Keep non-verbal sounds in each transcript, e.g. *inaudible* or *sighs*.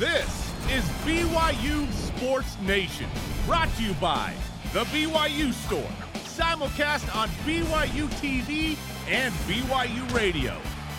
This is BYU Sports Nation, brought to you by The BYU Store, simulcast on BYU TV and BYU Radio.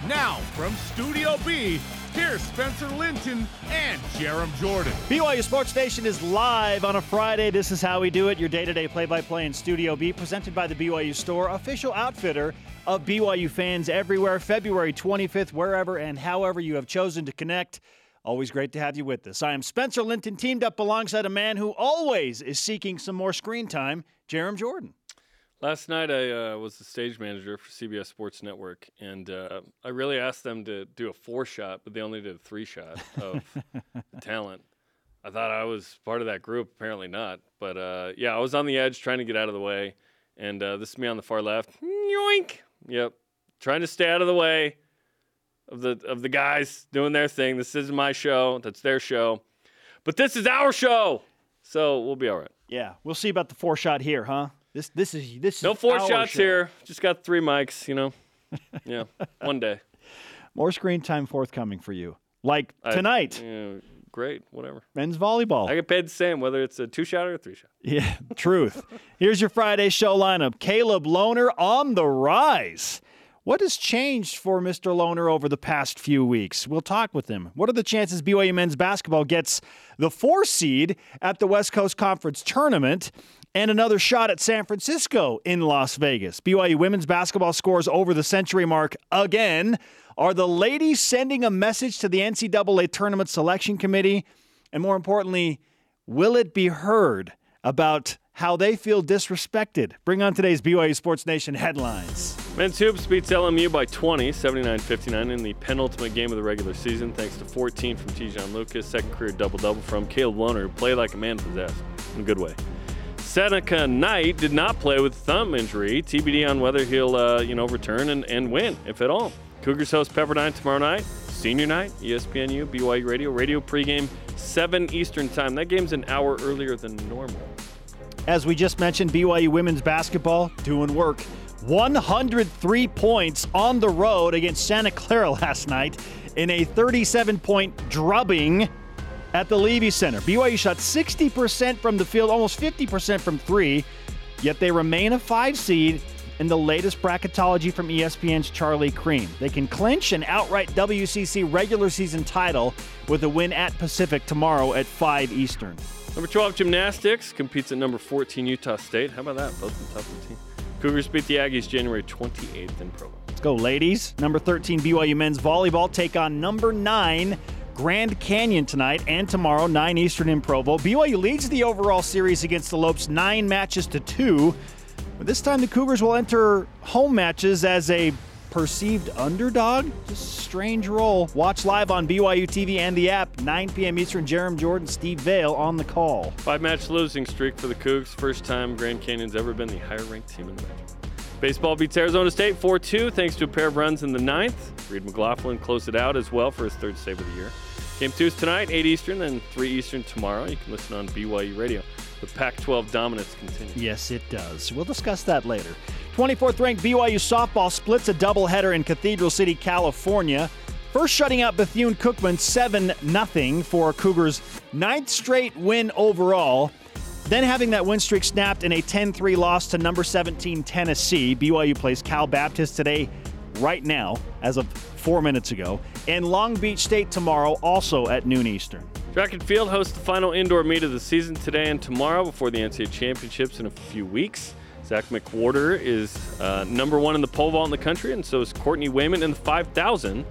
Now, from Studio B, here's Spencer Linton and Jarom Jordan. BYU Sports Nation is live on a Friday. This is how we do it. Your day to day play by play in Studio B, presented by the BYU Store, official outfitter of BYU fans everywhere. February 25th, wherever and however you have chosen to connect. Always great to have you with us. I am Spencer Linton, teamed up alongside a man who always is seeking some more screen time, Jarom Jordan. Last night I uh, was the stage manager for CBS Sports Network, and uh, I really asked them to do a four shot, but they only did a three shot of *laughs* talent. I thought I was part of that group, apparently not. But uh, yeah, I was on the edge trying to get out of the way, and uh, this is me on the far left. Yoink! Yep, trying to stay out of the way of the of the guys doing their thing. This isn't my show; that's their show. But this is our show, so we'll be all right. Yeah, we'll see about the four shot here, huh? This this is this no is four our shots show. here. Just got three mics. You know, *laughs* yeah, one day. More screen time forthcoming for you, like I- tonight. yeah, great, whatever. Men's volleyball. I get paid the same whether it's a two shot or a three shot. Yeah, *laughs* truth. Here's your Friday show lineup. Caleb Lohner on the rise. What has changed for Mr. Lohner over the past few weeks? We'll talk with him. What are the chances BYU men's basketball gets the four seed at the West Coast Conference tournament and another shot at San Francisco in Las Vegas? BYU women's basketball scores over the century mark again. Are the ladies sending a message to the NCAA tournament selection committee? And more importantly, Will it be heard about how they feel disrespected? Bring on today's BYU Sports Nation headlines. Men's Hoops beats LMU by 20, 79 59 in the penultimate game of the regular season, thanks to 14 from Te'Jon Lucas, second career double double from Caleb Lohner, who played like a man possessed in a good way. Seneca Knight did not play with thumb injury. TBD on whether he'll, uh, you know, return and, and win, if at all. Cougars host Pepperdine tomorrow night. Senior night, ESPNU, BYU Radio, radio pregame, 7 Eastern time. That game's an hour earlier than normal. As we just mentioned, BYU women's basketball doing work. 103 points on the road against Santa Clara *laughs* last night in a 37 point drubbing at the Leavey Center. BYU shot 60% from the field, almost 50% from three, yet they remain a five seed in the latest bracketology from ESPN's Charlie Creme. They can clinch an outright WCC regular season title with a win at Pacific tomorrow at 5 Eastern. Number 12 gymnastics competes at number 14 Utah State. How about that? Both in tough team. Cougars beat the Aggies January 28th in Provo. Let's go, ladies. Number 13 BYU men's volleyball take on number 9 Grand Canyon tonight and tomorrow, 9 Eastern in Provo. BYU leads the overall series against the Lopes 9 matches to 2. But this time the Cougars will enter home matches as a perceived underdog. Just strange role. Watch live on BYU TV and the app, 9 p.m. Eastern. Jarom Jordan, Steve Vale on the call. Five match losing streak for the Cougs. First time Grand Canyon's ever been the higher ranked team in the region. Baseball beats Arizona State 4 2 thanks to a pair of runs in the ninth. Reid McLaughlin closed it out as well for his third save of the year. Game two is tonight, 8 Eastern, then 3 Eastern tomorrow. You can listen on BYU Radio. The Pac 12 dominance continues. Yes, it does. We'll discuss that later. 24th ranked BYU softball splits a doubleheader in Cathedral City, California. First shutting out Bethune Cookman 7 0 for Cougars' ninth straight win overall. Then having that win streak snapped in a 10 3 loss to number 17 Tennessee. BYU plays Cal Baptist today, right now, as of four minutes ago. And Long Beach State tomorrow, also at noon Eastern. Track and Field hosts the final indoor meet of the season today and tomorrow before the NCAA championships in a few weeks. Zach McWhorter is uh, number one in the pole vault in the country, and so is Courtney Wayment in the 5,000,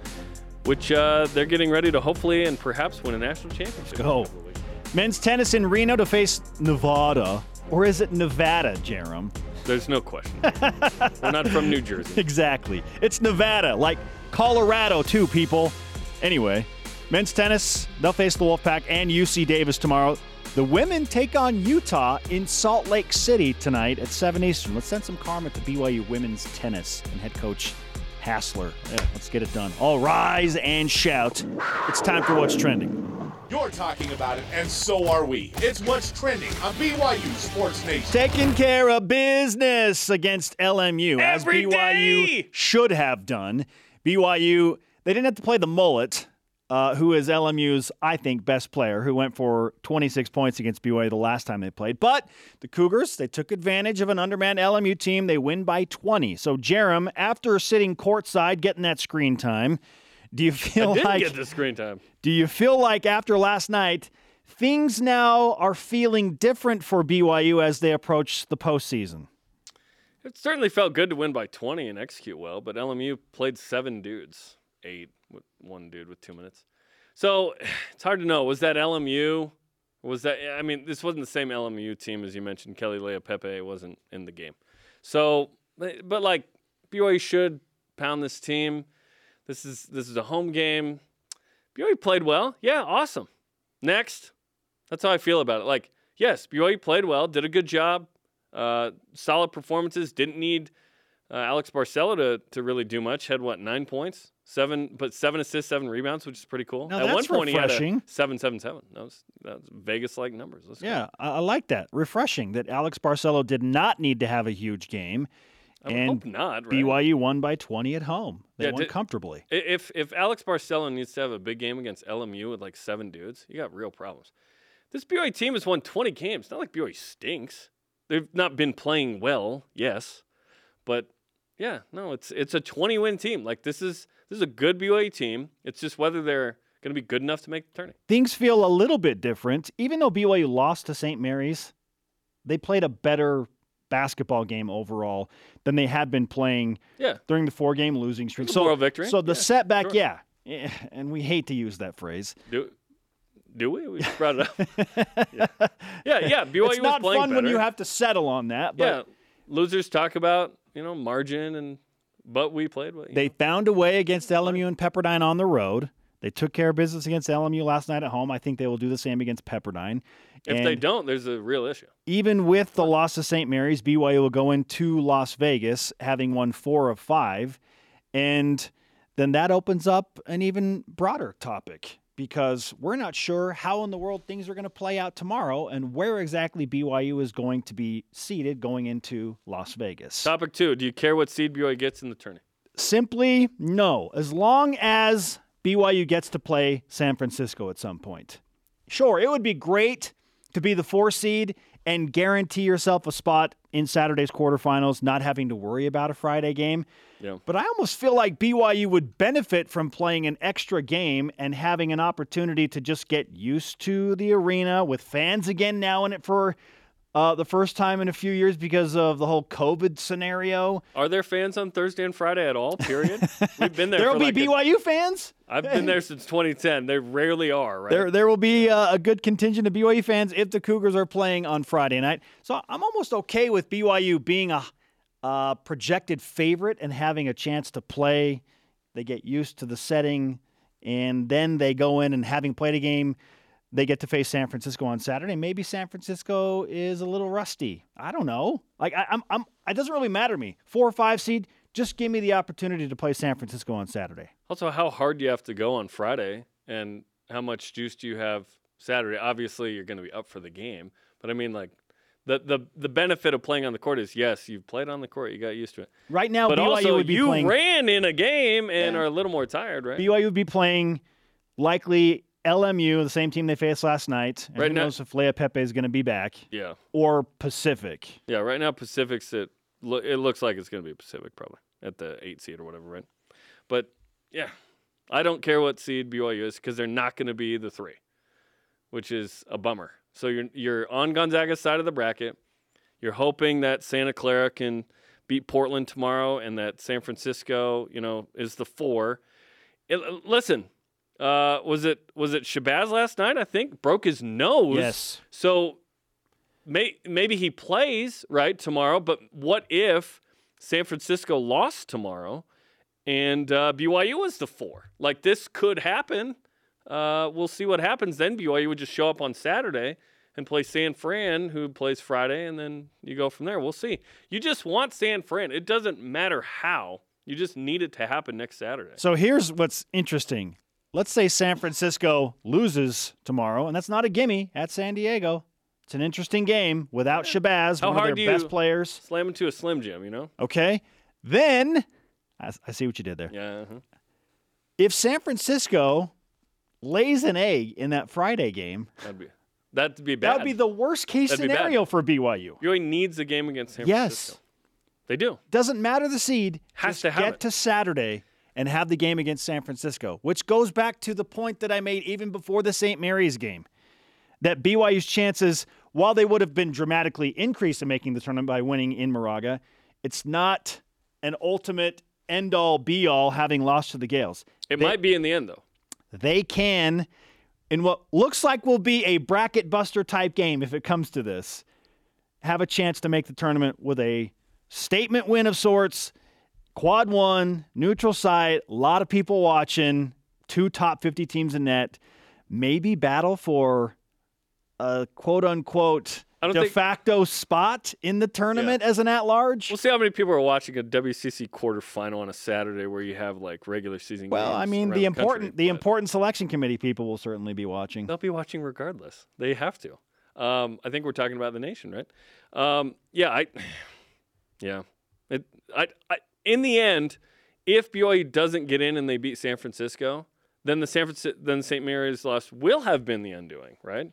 which uh, they're getting ready to hopefully and perhaps win a national championship. go. couple of weeks. Men's tennis in Reno to face Nevada. Or is it Nevada, Jarom? There's no question. We're not from New Jersey. *laughs* Exactly. It's Nevada, like Colorado, too, people. Anyway, men's tennis, they'll face the Wolfpack and UC Davis tomorrow. The women take on Utah in Salt Lake City tonight at 7 Eastern. Let's send some karma to BYU women's tennis and head coach Hassler. Yeah, let's get it done. All rise and shout. It's time for What's Trending. You're talking about it, and so are we. It's what's trending on BYU Sports Nation. Taking care of business against LMU, Every as BYU day! should have done. BYU, they didn't have to play the mullet uh, who is LMU's, I think, best player, who went for 26 points against BYU the last time they played. But the Cougars, they took advantage of an undermanned LMU team. They win by 20. So, Jarom, after sitting courtside, getting that screen time, do you *laughs* feel I didn't like get the screen time. do you feel like after last night, things now are feeling different for BYU as they approach the postseason? It certainly felt good to win by 20 and execute well, but LMU played seven dudes, eight with one dude with two minutes. So *sighs* it's hard to know. Was that LMU? Was that? I mean, this wasn't the same LMU team as you mentioned. Keli Leaupepe wasn't in the game. So, but, but like BYU should pound this team. This is this is a home game. BYU played well. Yeah, awesome. Next, that's how I feel about it. Like, yes, BYU played well, did a good job, uh, solid performances. Didn't need uh, Alex Barcelo to, to really do much. Had what nine points, seven, but seven assists, seven rebounds, which is pretty cool. Now, At that's one point, he had a seven, seven, seven. That was that was Vegas like numbers. Let's go. Yeah, I, I like that. Refreshing that Alex Barcelo did not need to have a huge game. I and hope not. Right? BYU won by 20 at home. They Yeah, won did- comfortably. If if Alex Barcelo needs to have a big game against LMU with like seven dudes, you got real problems. This BYU team has won 20 games. It's not like BYU stinks. They've not been playing well, yes, but yeah, no, it's it's a 20 win team. Like this is this is a good BYU team. It's just whether they're going to be good enough to make the tournament. Things feel a little bit different. Even though BYU lost to St. Mary's, they played a better basketball game overall than they had been playing Yeah, during the four game losing streak. A moral victory. So the Yeah, setback, sure. yeah. Eh, And we hate to use that phrase. do do we? We brought it up. *laughs* yeah, yeah, yeah. BYU it's not playing fun better. when you have to settle on that, but yeah, losers talk about you know margin and but we played well. They know. found a way against LMU and Pepperdine on the road. They took care of business against LMU last night at home. I think they will do the same against Pepperdine. If they don't, there's a real issue. even with the loss to St. Mary's, BYU will go into Las Vegas having won four of five. And then that opens up an even broader topic because we're not sure how in the world things are going to play out tomorrow and where exactly BYU is going to be seated going into Las Vegas. Topic two: Do you care what seed BYU gets in the tourney? Simply no. As long as BYU gets to play San Francisco at some point. Sure, it would be great to be the four seed and guarantee yourself a spot in Saturday's quarterfinals, not having to worry about a Friday game. Yeah. But I almost feel like BYU would benefit from playing an extra game and having an opportunity to just get used to the arena with fans again now in it for uh, the first time in a few years because of the whole COVID scenario. Are there fans on Thursday and Friday at all? Period. We've been there. there will be like a- BYU fans. I've been there since 2010. There rarely are, right? There, there will be uh, a good contingent of BYU fans if the Cougars are playing on Friday night. So I'm almost okay with BYU being a, a projected favorite and having a chance to play. They get used to the setting, and then they go in and having played a game, they get to face San Francisco on Saturday. Maybe San Francisco is a little rusty. I don't know. Like I, I'm, I'm, it doesn't really matter to me. Four or five seed, just give me the opportunity to play San Francisco on Saturday. Also, how hard do you have to go on Friday, and how much juice do you have Saturday? Obviously, you're going to be up for the game, but I mean, like, the the the benefit of playing on the court is yes, you've played on the court, you got used to it. Right now, But BYU also, would be playing. you playing. ran in a game and Yeah. are a little more tired, right? BYU would be playing likely LMU, the same team they faced last night. And Right who now- knows if Leaupepe is going to be back yeah, or Pacific. yeah. Right now, Pacific's it. It looks like it's going to be Pacific probably at the eight seed or whatever, right? But yeah, I don't care what seed BYU is because they're not going to be the three, which is a bummer. So you're you're on Gonzaga's side of the bracket. You're hoping that Santa Clara can beat Portland tomorrow and that San Francisco, you know, is the four. It- listen, uh, was it was it Shabazz last night? I think broke his nose. Yes. So may, maybe he plays right tomorrow. But what if San Francisco lost tomorrow and uh, BYU was the four? Like this could happen. Uh, we'll see what happens. Then BYU would just show up on Saturday and play San Fran, who plays Friday, and then you go from there. We'll see. You just want San Fran. It doesn't matter how. You just need it to happen next Saturday. So here's what's interesting. Let's say San Francisco loses tomorrow, and that's not a gimme at San Diego. It's an interesting game without Shabazz, How one of hard their do best you- players. Slam into a Slim Jim, you know? Okay. Then, I, I see what you did there. Yeah. uh-huh. If San Francisco lays an egg in that Friday game, That'd be that'd be bad. that would be the worst case That'd be bad. scenario for BYU. BYU needs a game against San Yes. Francisco. They do. Doesn't matter the seed. Has just to have get it. to Saturday and have the game against San Francisco, which goes back to the point that I made even before the St. Mary's game. That BYU's chances, while they would have been dramatically increased in making the tournament by winning in Moraga, it's not an ultimate end all be all having lost to the Gaels. It They- might be in the end though. they can, in what looks like will be a bracket buster type game if it comes to this, have a chance to make the tournament with a statement win of sorts. Quad one, neutral site, a lot of people watching, two top 50 teams in net, maybe battle for a quote unquote de think- facto spot in the tournament as an at large. We'll see how many people are watching a WCC quarterfinal on a Saturday where you have like regular season Well. I mean, the important the important selection committee people will certainly be watching. They'll be watching regardless. They have to. Um, I think we're talking about the nation, right? Um, yeah, I, *sighs* yeah, it, I, I, in the end, if BYU doesn't get in and they beat San Francisco, then the San Francisco, then St. Mary's loss will have been the undoing, right?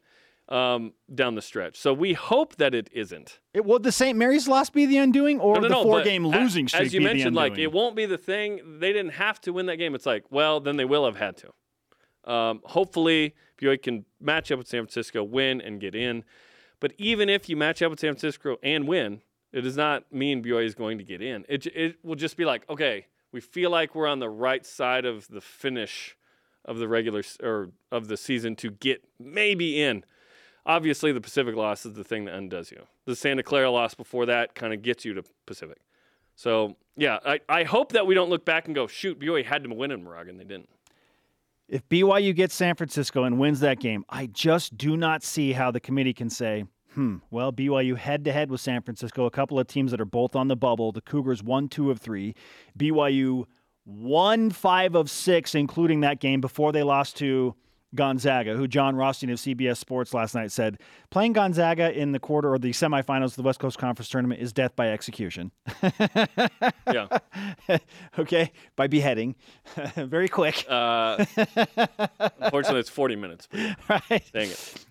Um, down the stretch. So we hope that it isn't. It, would the St. Mary's loss be the undoing, or No, no, the no, four but game losing streak As you mentioned, like it won't be the thing. They didn't have to win that game. It's like, well, then they will have had to. Um, hopefully, BYU can match up with San Francisco, win, and get in. But even if you match up with San Francisco and win, it does not mean BYU is going to get in. It, it will just be like, okay, we feel like we're on the right side of the finish of the regular or of the season to get maybe in. Obviously, the Pacific loss is the thing that undoes you. The Santa Clara loss before that kind of gets you to Pacific. So yeah, I, I hope that we don't look back and go, shoot, BYU had to win in Moraga and they didn't. if BYU gets San Francisco and wins that game, I just do not see how the committee can say, hmm, well, BYU head to head with San Francisco, a couple of teams that are both on the bubble. The Cougars won two of three. BYU won five of six, including that game before they lost to Gonzaga, who Jon Rothstein of CBS Sports last night said playing Gonzaga in the quarter or the semifinals of the West Coast Conference tournament is death by execution. *laughs* Yeah. okay, by beheading, *laughs* very quick. Uh, unfortunately, it's 40 minutes. *laughs* Right? dang it.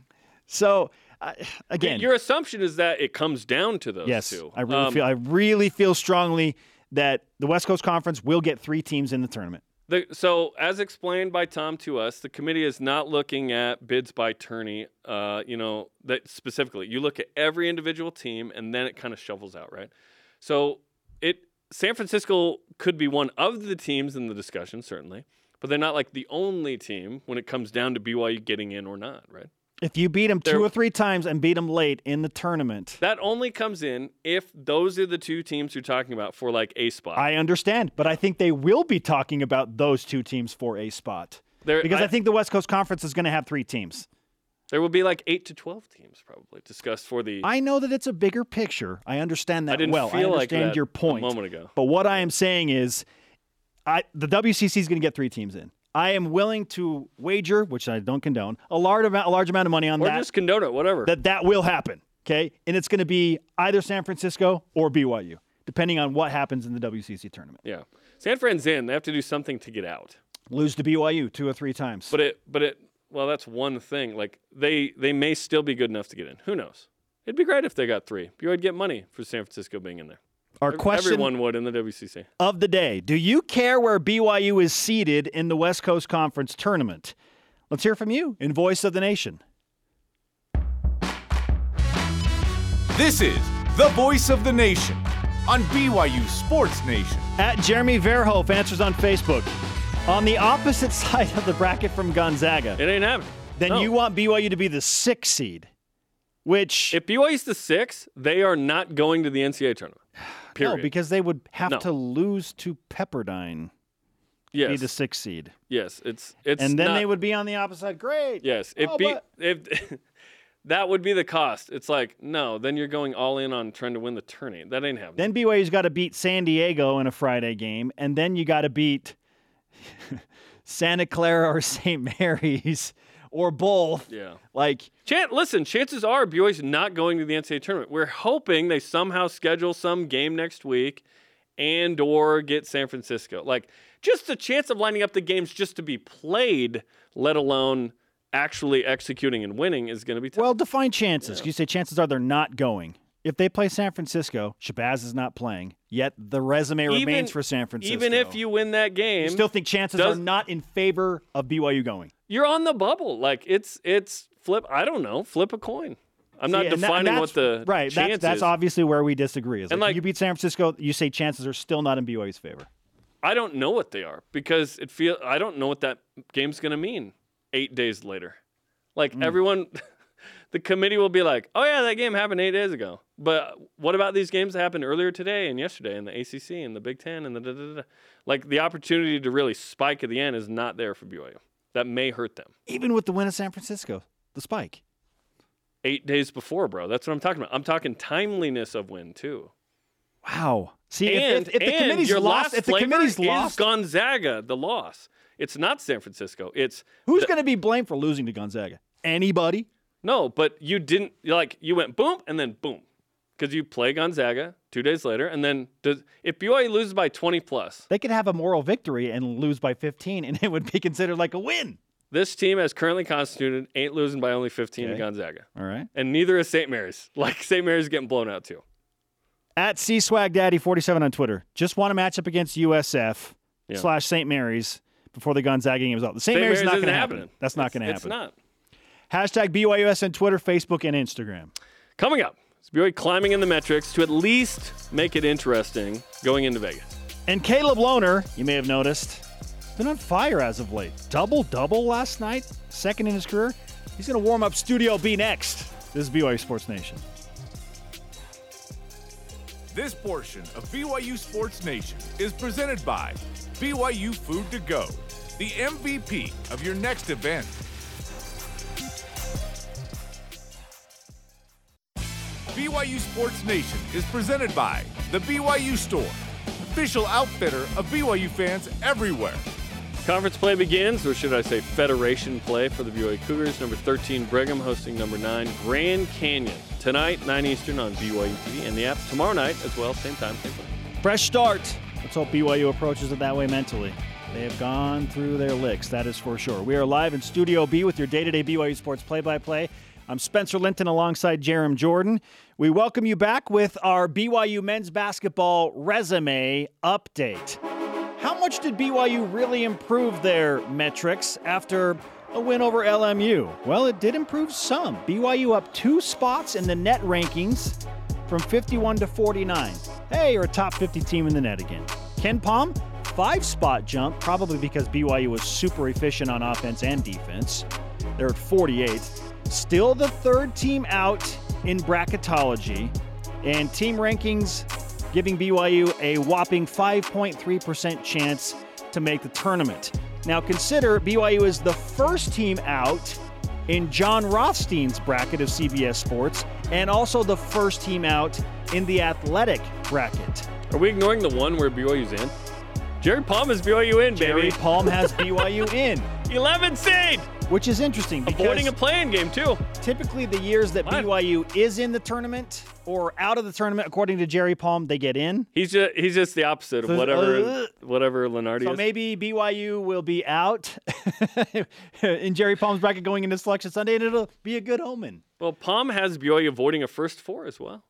So uh, *sighs* again, Your assumption is that it comes down to those yes, two. I really Um, feel I really feel strongly that the West Coast Conference will get three teams in the tournament. The, so, as explained by Tom to us, the committee is not looking at bids by tourney. Uh, you know that specifically. You look at every individual team, and then it kind of shovels out, right? So, it San Francisco could be one of the teams in the discussion, certainly, but they're not like the only team when it comes down to BYU getting in or not, right? If you beat them two or three times and beat them late in the tournament, That only comes in if those are the two teams you're talking about for like a spot. I understand, but I think they will be talking about those two teams for a spot There- because I, think the West Coast Conference is going to have three teams. there will be like eight to twelve teams probably discussed for the. I know that it's a bigger picture. I understand that I didn't well. feel I like understand that your a point. moment ago. But what I am saying is, I the WCC is going to get three teams in. I am willing to wager, which I don't condone, a large amount, a large amount of money on or that. just condone it, whatever. that that will happen. Okay, and it's going to be either San Francisco or BYU, depending on what happens in the WCC tournament. Yeah. San Fran's in. They have to do something to get out. Lose to BYU two or three times. But it but it well, that's one thing. Like they they may still be good enough to get in. Who knows? It'd be great if they got three. Would get money for San Francisco being in there. Our question Everyone would in the WCC. of the day: Do you care where BYU is seated in the West Coast Conference tournament? Let's hear from you in Voice of the Nation. This is the voice of the nation on BYU Sports Nation. At Jeremy Verhoef answers on Facebook. On the opposite *laughs* side of the bracket from Gonzaga, It ain't happening. then No. you want BYU to be the sixth seed, which If BYU's the six, they are not going to the NCAA tournament. *sighs* *sighs* *sighs* Period. no, because they would have No. to lose to Pepperdine yes, be the sixth seed, yes, it's it's and then not- they would be on the opposite. Great. Yes, if Oh, be, but- *laughs* if that would be the cost. It's like no, then you're going all in on trying to win the tourney. That ain't happening. Then BYU's got to beat San Diego in a Friday game, and then you got to beat *laughs* Santa Clara or St. Mary's or both. yeah. Like Chan- listen, chances are BYU's not going to the NCAA tournament. We're hoping they somehow schedule some game next week and or get San Francisco. Like just the chance of lining up the games just to be played, let alone actually executing and winning, is going to be tough. Well, define chances. You say chances are they're not going. If they play San Francisco, Shabazz is not playing. Yet the resume remains for San Francisco. Even if you win that game, you still think chances does- are not in favor of BYU going. You're on the bubble. Like it's it's flip. I don't know. Flip a coin. I'm not See, and that- defining what the right. That's, that's obviously where we disagree. Is like, like- you beat San Francisco, you say chances are still not in BYU's favor. I don't know what they are because it feel I don't know what that game's going to mean 8 days later. Like Mm. everyone *laughs* the committee will be like, "Oh yeah, that game happened 8 days ago." But what about these games that happened earlier today and yesterday in the ACC and the Big 10 and the da, da, da, da? like the opportunity to really spike at the end is not there for BYU. That may hurt them. Even with the win of San Francisco, the spike. 8 days before, bro. That's what I'm talking about. I'm talking timeliness of win too. Wow. See, if- and, if, if, the committee's your lost, if the committee's lost, Gonzaga, the loss. It's not San Francisco. It's who's going to be blamed for losing to Gonzaga? Anybody? No, but you didn't like you went boom and then boom, because you play Gonzaga two days later, and then does if BYU loses by twenty plus, They could have a moral victory and lose by 15, and *laughs* it would be considered like a win. this team as currently constituted ain't losing by only fifteen to Gonzaga, All right. and neither is St. Mary's. *laughs* Like St. Mary's getting blown out too. At C Swag Daddy 47 on Twitter. Just want to match up against USF Yeah. slash St. Mary's before the Gonzaga game is out. The St. St. Mary's Mary's is not going to happen. happening. That's not going to It's happen. not Hashtag BYUS on Twitter, Facebook, and Instagram. coming up. Is BYU climbing in the metrics to at least make it interesting going into Vegas? And Caleb Lohner, you may have noticed, been on fire as of late. Double double last night, second in his career. He's going to warm up Studio B next. This is BYU Sports Nation. This portion of BYU Sports Nation is presented by BYU Food to Go, the MVP of your next event. BYU Sports Nation is presented by the BYU Store, official outfitter of BYU fans everywhere. Conference play begins, or should I say federation play for the BYU Cougars. Number 13, Brigham hosting number 9, Grand Canyon. Tonight, 9 Eastern on BYU TV and the app. Tomorrow night as well, same time, same place. Fresh start. Let's hope BYU approaches it that way mentally. They have gone through their licks, that is for sure. We are live in Studio B with your day to day BYU Sports play by play. I'm Spencer Linton alongside Jarom Jordan. We welcome you back with our BYU men's basketball resume update. How much did BYU really improve their metrics after a win over LMU? Well, it did improve some. BYU up two spots in the net rankings from 51 to 49. Hey, you're a top 50 team in the net again. KenPom, five spot jump, probably because BYU was super efficient on offense and defense. They're at 48. Still the third team out in bracketology, and team rankings giving BYU a whopping 5.3% chance to make the tournament. Now consider BYU is the first team out in Jon Rothstein's bracket of CBS Sports, and also the first team out in the athletic bracket. Are we ignoring the one where BYU's in? Jerry Palm is BYU in, Jerry baby. Palm has *laughs* BYU in, 11 seed. Which is interesting because Avoiding a playing game, too. typically the years that? BYU is in the tournament or out of the tournament, according to Jerry Palm, they get in. He's just, he's just the opposite of So, whatever uh, whatever Lunardi So is. maybe BYU will be out *laughs* in Jerry Palm's bracket going into Selection Sunday, and it'll be a good omen. Well, Palm has BYU avoiding a first four as well.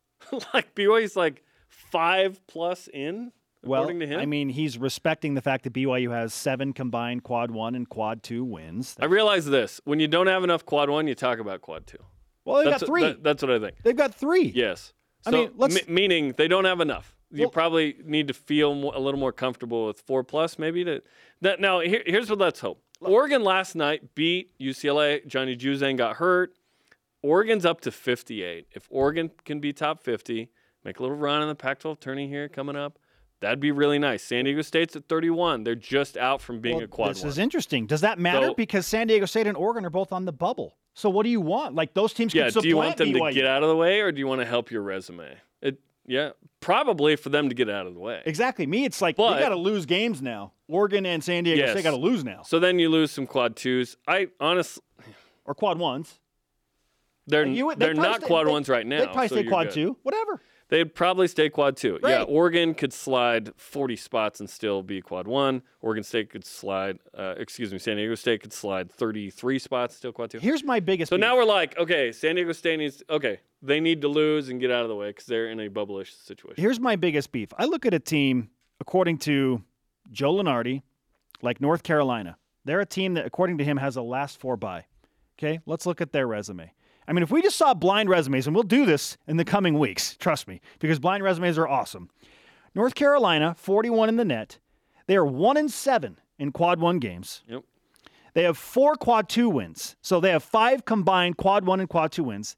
*laughs* like BYU's like five plus in, Well, according to him. I mean, he's respecting the fact that BYU has seven combined quad one and quad two wins. I realize this: when you don't have enough quad one, you talk about quad two. Well, they've That's got three. that- that's what I think. They've got three. Yes. I mean, let's- me- meaning they don't have enough. You Well- probably need to feel more, a little more comfortable with four plus, maybe. To that, now, here, here's what let's hope. Oregon last night beat UCLA. Johnny Juzang got hurt. Oregon's up to 58. If Oregon can be top 50, make a little run in the Pac-12 tourney here coming up, that'd be really nice. San Diego State's at 31. They're just out from being Well, a quad this one. is interesting. Does that matter? So- because San Diego State and Oregon are both on the bubble. So what do you want? Like those teams Yeah, do you want them supplant to get out of the way or do you want to help your resume? It yeah, probably for them to get out of the way. Exactly. Me, it's like But- you got to lose games now. Oregon and San Diego Yes. State got to lose now, So then you lose some quad twos. I honestly or quad ones. they're You they'd they're not stay- quad they- ones right now. They'd probably so say quad good. two, whatever. They'd probably stay quad two. Yeah, Oregon could slide 40 spots and still be quad one. Oregon State could slide, uh, excuse me, San Diego State could slide 33 spots, still quad two. Here's my biggest. So beef. now we're like, okay, San Diego State needs, okay, they need to lose and get out of the way because they're in a bubblish situation. here's my biggest beef. I look at a team according to Joe Lunardi, like North Carolina. They're a team that, according to him, has a last four bye. Okay, let's look at their resume. I mean, if we just saw blind resumes, and we'll do this in the coming weeks, trust me, because blind resumes are awesome. North Carolina, 41 in the net. They are one and seven in quad one games. Yep. They have four quad two wins. So they have five combined quad one and quad two wins.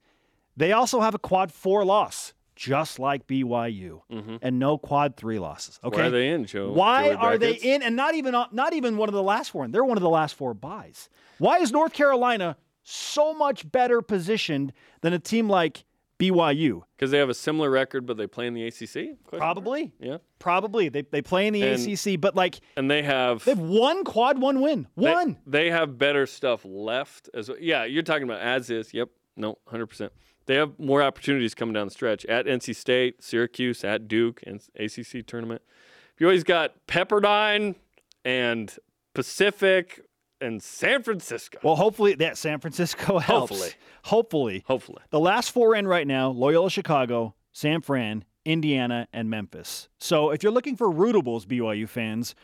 They also have a quad four loss, just like BYU, mm-hmm. and no quad three losses. Okay. Why are they in, Joe? Why Joey are they in and not even not even one of the last four? And They're one of the last four buys. Why is North Carolina so much better positioned than a team like BYU? Because they have a similar record, but they play in the ACC? Probably. Yeah. Probably. They, they play in the And- ACC, but like And they have. they've one quad one win. they- One. They, have better stuff left as well. Yeah, you're talking about as is. Yep. No, 100%. They have more opportunities coming down the stretch at NC State, Syracuse, at Duke, and ACC tournament. You always got Pepperdine and Pacific and San Francisco. Well, hopefully that San Francisco *laughs* helps. Hopefully. Hopefully. Hopefully. The last four in right now Loyola Chicago, San Fran, Indiana, and Memphis. So if you're looking for rootables, BYU fans,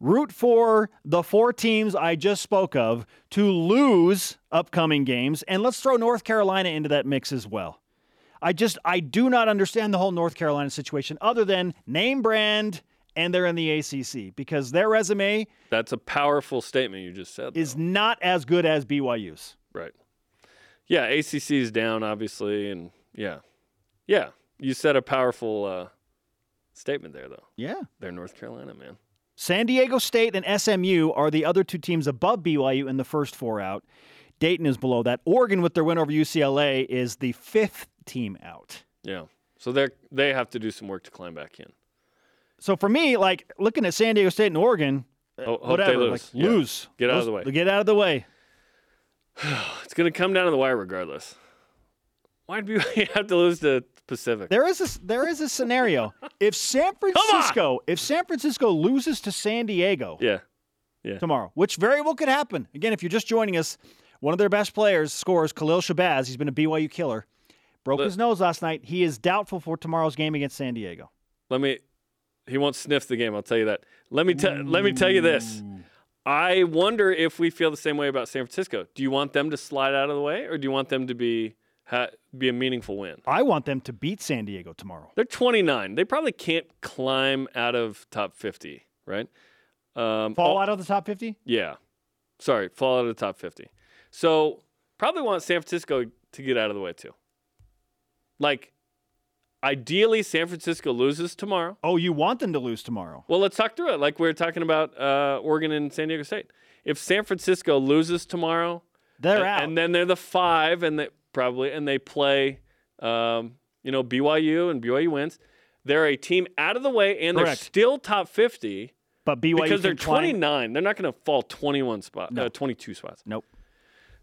root for the four teams I just spoke of to lose upcoming games. And let's throw North Carolina into that mix as well. I just, I do not understand the whole North Carolina situation other than name brand and they're in the ACC because their resume That's a powerful statement you just said. is though. not as good as BYU's. Right. Yeah, ACC is down, obviously. And yeah. Yeah. You said a powerful uh, statement there, though. Yeah. They're North Carolina, man. San Diego State and SMU are the other two teams above BYU in the first four out. Dayton is below that. Oregon, with their win over UCLA, is the fifth team out. Yeah. So they they have to do some work to climb back in. So for me, like looking at San Diego State and Oregon, they whatever, lose. like Yeah. lose, Get out of the way. Get out of the way. *sighs* It's going to come down to the wire regardless. Why do we *laughs* have to lose to Pacific? There is a there is a scenario. *laughs* if San! Francisco, if San Francisco loses to San Diego yeah. tomorrow, which very well could happen. Again, if you're just joining us, one of their best players scores Khalil Shabazz. He's been a BYU killer. Broke Look- his nose last night. He is doubtful for tomorrow's game against San Diego. Let me. He won't sniff the game. I'll tell you that. Let me tell. Let me tell you this. I wonder if we feel the same way about San Francisco. Do you want them to slide out of the way, or do you want them to be ha, be a meaningful win? I want them to beat San Diego tomorrow. They're 29. They probably can't climb out of top 50, right? Um, Fall out of the top 50? Yeah. Sorry, fall out of the top 50. So probably want San Francisco to get out of the way too. Like, ideally, San Francisco loses tomorrow. Oh, you want them to lose tomorrow. Well, let's talk through it. Like we were talking about uh, Oregon and San Diego State. If San Francisco loses tomorrow, They're and, out. and then they're the five, and they probably and they play, um, you know, BYU and BYU wins. They're a team out of the way, and they're still top 50 but BYU because they're can climb- 29. They're not going to fall 21 spots, No. uh, 22 spots. Nope.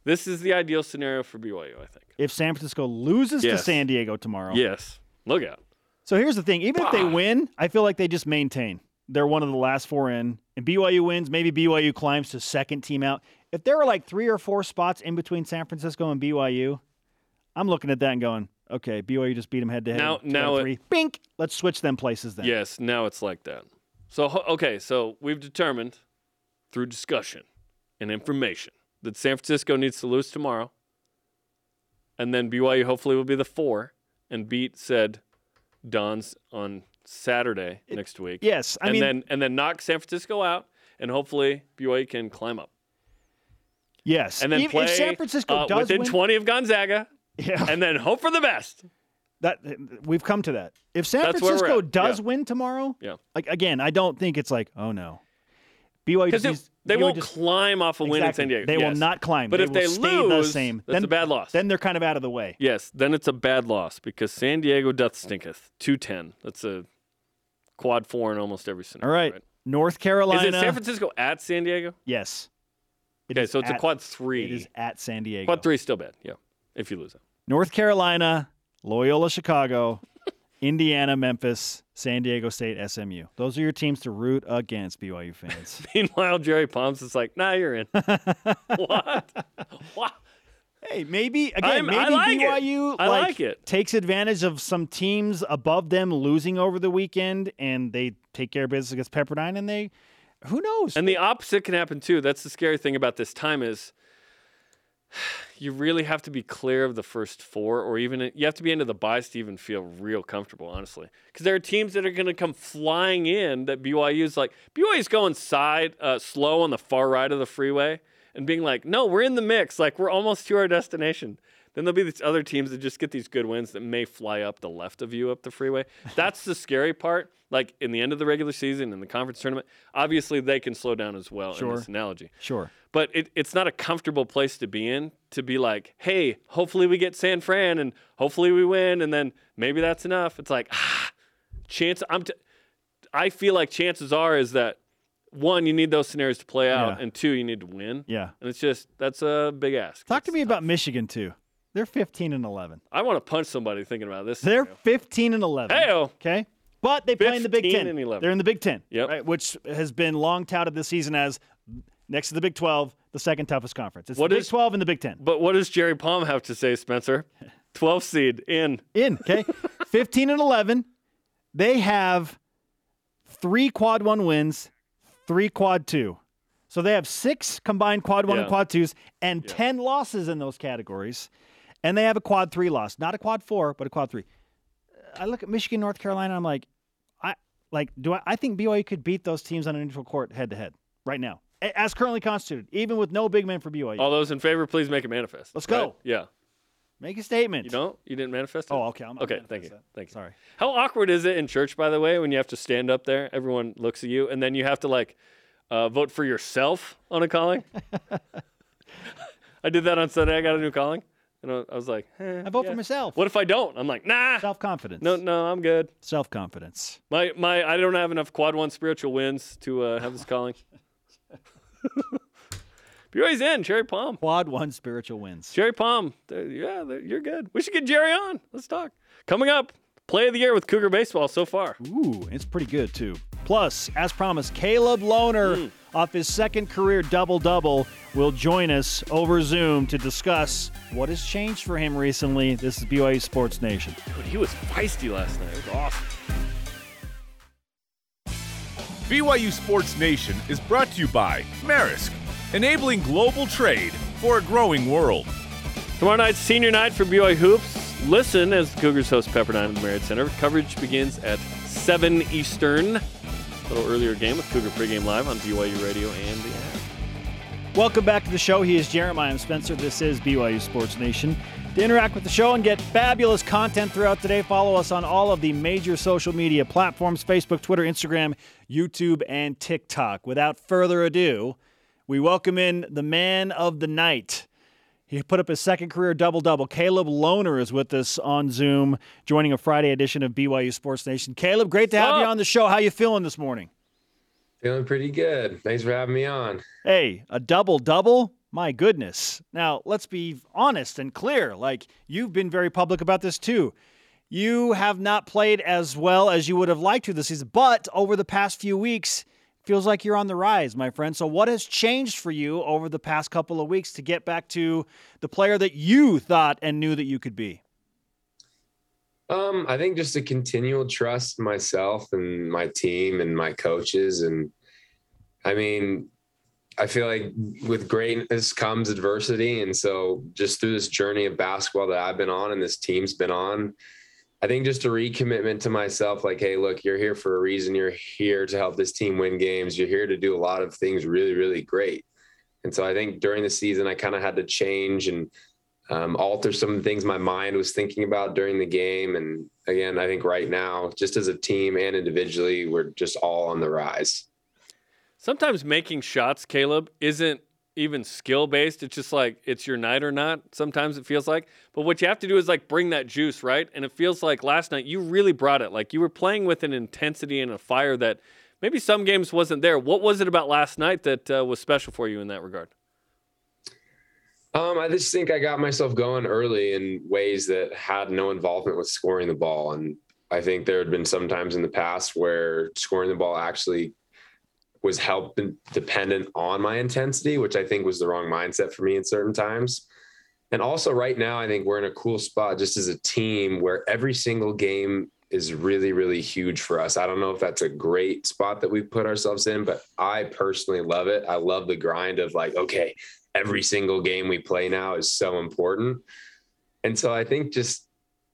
This is the ideal scenario for BYU, I think. If San Francisco loses to San Diego tomorrow. Yes. Look out. So here's the thing. Even if they win, I feel like they just maintain. They're one of the last four in. And BYU wins, maybe BYU climbs to second team out. If there are like three or four spots in between San Francisco and BYU, I'm looking at that and going, okay, BYU just beat them head to head. Now- two out of now it- three. Bink. Let's switch them places then. Yes, now it's like that. So okay, so we've determined through discussion and information that San Francisco needs to lose tomorrow, and then BYU hopefully will be the four and beat said Dons on Saturday next week. Yes. I and mean, then and then knock San Francisco out, and hopefully BYU can climb up yes. and then Even play if San Francisco uh, does within win, twenty of Gonzaga, yeah, and then hope for the best. that we've come to that. If San That's Francisco does Yeah. win tomorrow, Yeah. like again, I don't think it's like, oh no. BYU Because they, BYU won't just- climb off a win in San Diego. They will not climb. But They if they stay lose, the same. that's then, a bad loss. Then they're kind of out of the way. Yes, then it's a bad loss because San Diego doth stinketh. Two ten. That's a quad four in almost every All scenario. right. North Carolina. Is it San Francisco at San Diego? Yes. It Okay, so it's a quad three. It is at San Diego. Quad three is still bad. Yeah, if you lose it. North Carolina, Loyola Chicago, Indiana, Memphis, San Diego State, SMU. Those are your teams to root against, BYU fans. *laughs* Meanwhile, Jerry Palms is like, nah, you're in. *laughs* what? what? Hey, maybe again, I'm- maybe I like it. BYU I like it. takes advantage of some teams above them losing over the weekend, and they take care of business against Pepperdine, and they, who knows? And the opposite can happen too. That's the scary thing about this time is *sighs* you really have to be clear of the first four, or even you have to be into the buys to even feel real comfortable, honestly. Because there are teams that are going to come flying in that BYU is like BYU is going side uh, slow on the far right of the freeway and being like, no, we're in the mix, like we're almost to our destination. Then there'll be these other teams that just get these good wins that may fly up the left of you up the freeway. That's the scary part. Like in the end of the regular season in the conference tournament, obviously they can slow down as well Sure. in this analogy sure. but it, it's not a comfortable place to be in to be like, hey, hopefully we get San Fran and hopefully we win and then maybe that's enough. It's like, ah, chance. I'm. T- I feel like chances are is that one, you need those scenarios to play out, Yeah. and two, you need to win. Yeah. And it's just that's a big ask. Talk to me tough. about Michigan too. They're 15 and 11. I want to punch somebody thinking about this. They're scenario. 15 and 11. Hey-o. Okay. But they play in the Big 15 Ten. and 11. They're in the Big Ten, Yep. right? Which has been long touted this season as next to the Big 12, the second toughest conference. It's What the Big 12 and the Big Ten. But what does Jerry Palm have to say, Spencer? *laughs* 12 seed in. In, okay? *laughs* 15 and 11. They have three quad one wins, three quad two. So they have six combined quad one and quad twos and 10 losses in those categories. And they have a quad three loss, not a quad four, but a quad three. I look at Michigan, North Carolina, I'm like, I like, do I, I think BYU could beat those teams on a neutral court head to head right now, as currently constituted, even with no big men for BYU. All those in favor, please make a manifest. Let's right? go. Yeah. Make a statement. You don't? You didn't manifest it? Oh, okay. I'm okay. Thank you. that. Thank you. Sorry. How awkward is it in church, by the way, when you have to stand up there? Everyone looks at you, and then you have to like uh, vote for yourself on a calling. *laughs* *laughs* I did that on Sunday. I got a new calling, and I I was like, eh, I vote yeah. for myself. What if I don't? I'm like, nah. Self confidence. No, no, I'm good. Self confidence. My my, I don't have enough quad one spiritual wins to uh, have this calling. *laughs* BYU's in. Jerry Palm. Quad one spiritual wins. Jerry Palm. Yeah, you're good. We should get Jerry on. Let's talk. Coming up, play of the year with Cougar baseball so far. Ooh, it's pretty good too. Plus, as promised, Caleb Lohner hmm. off his second career double double will join us over Zoom to discuss what has changed for him recently. This is BYU Sports Nation. Dude, he was feisty last night. It was awesome. BYU Sports Nation is brought to you by Maersk, enabling global trade for a growing world. Tomorrow night's senior night for BYU Hoops. Listen as the Cougars host Pepperdine at the Marriott Center. Coverage begins at 7 Eastern. Little earlier game with Cougar pregame live on BYU Radio and the app. Welcome back to the show. He is Jeremiah Spencer. This is BYU Sports Nation. To interact with the show and get fabulous content throughout today, follow us on all of the major social media platforms Facebook, Twitter, Instagram, YouTube, and TikTok. Without further ado, we welcome in the man of the night. He put up his second career double double. Caleb Lohner is with us on Zoom, joining a Friday edition of BYU Sports Nation. Caleb, great to have you on the show. How you feeling this morning? Feeling pretty good. Thanks for having me on. Hey, a double double? My goodness. Now, let's be honest and clear. Like, you've been very public about this too. You have not played as well as you would have liked to this season, but over the past few weeks, feels like you're on the rise, my friend. So, what has changed for you over the past couple of weeks to get back to the player that you thought and knew that you could be? Um, I think just a continual trust myself and my team and my coaches. And I mean, I feel like with greatness comes adversity. And so just through this journey of basketball that I've been on and this team's been on, I think just a recommitment to myself, like, hey, look, you're here for a reason. You're here to help this team win games. You're here to do a lot of things really, really great. And so I think during the season, I kind of had to change and um, alter some of the things my mind was thinking about during the game. And again, I think right now, just as a team and individually, we're just all on the rise. Sometimes making shots, Caleb, isn't even skill based. It's just like it's your night or not. Sometimes it feels like. But what you have to do is like bring that juice, right? And it feels like last night you really brought it. Like you were playing with an intensity and a fire that maybe some games wasn't there. What was it about last night that uh, was special for you in that regard? Um, I just think I got myself going early in ways that had no involvement with scoring the ball. And I think there had been some times in the past where scoring the ball actually was help dependent on my intensity, which I think was the wrong mindset for me in certain times. And also, right now, I think we're in a cool spot just as a team where every single game is really, really huge for us. I don't know if that's a great spot that we put ourselves in, but I personally love it. I love the grind of like, okay, every single game we play now is so important. And so I think just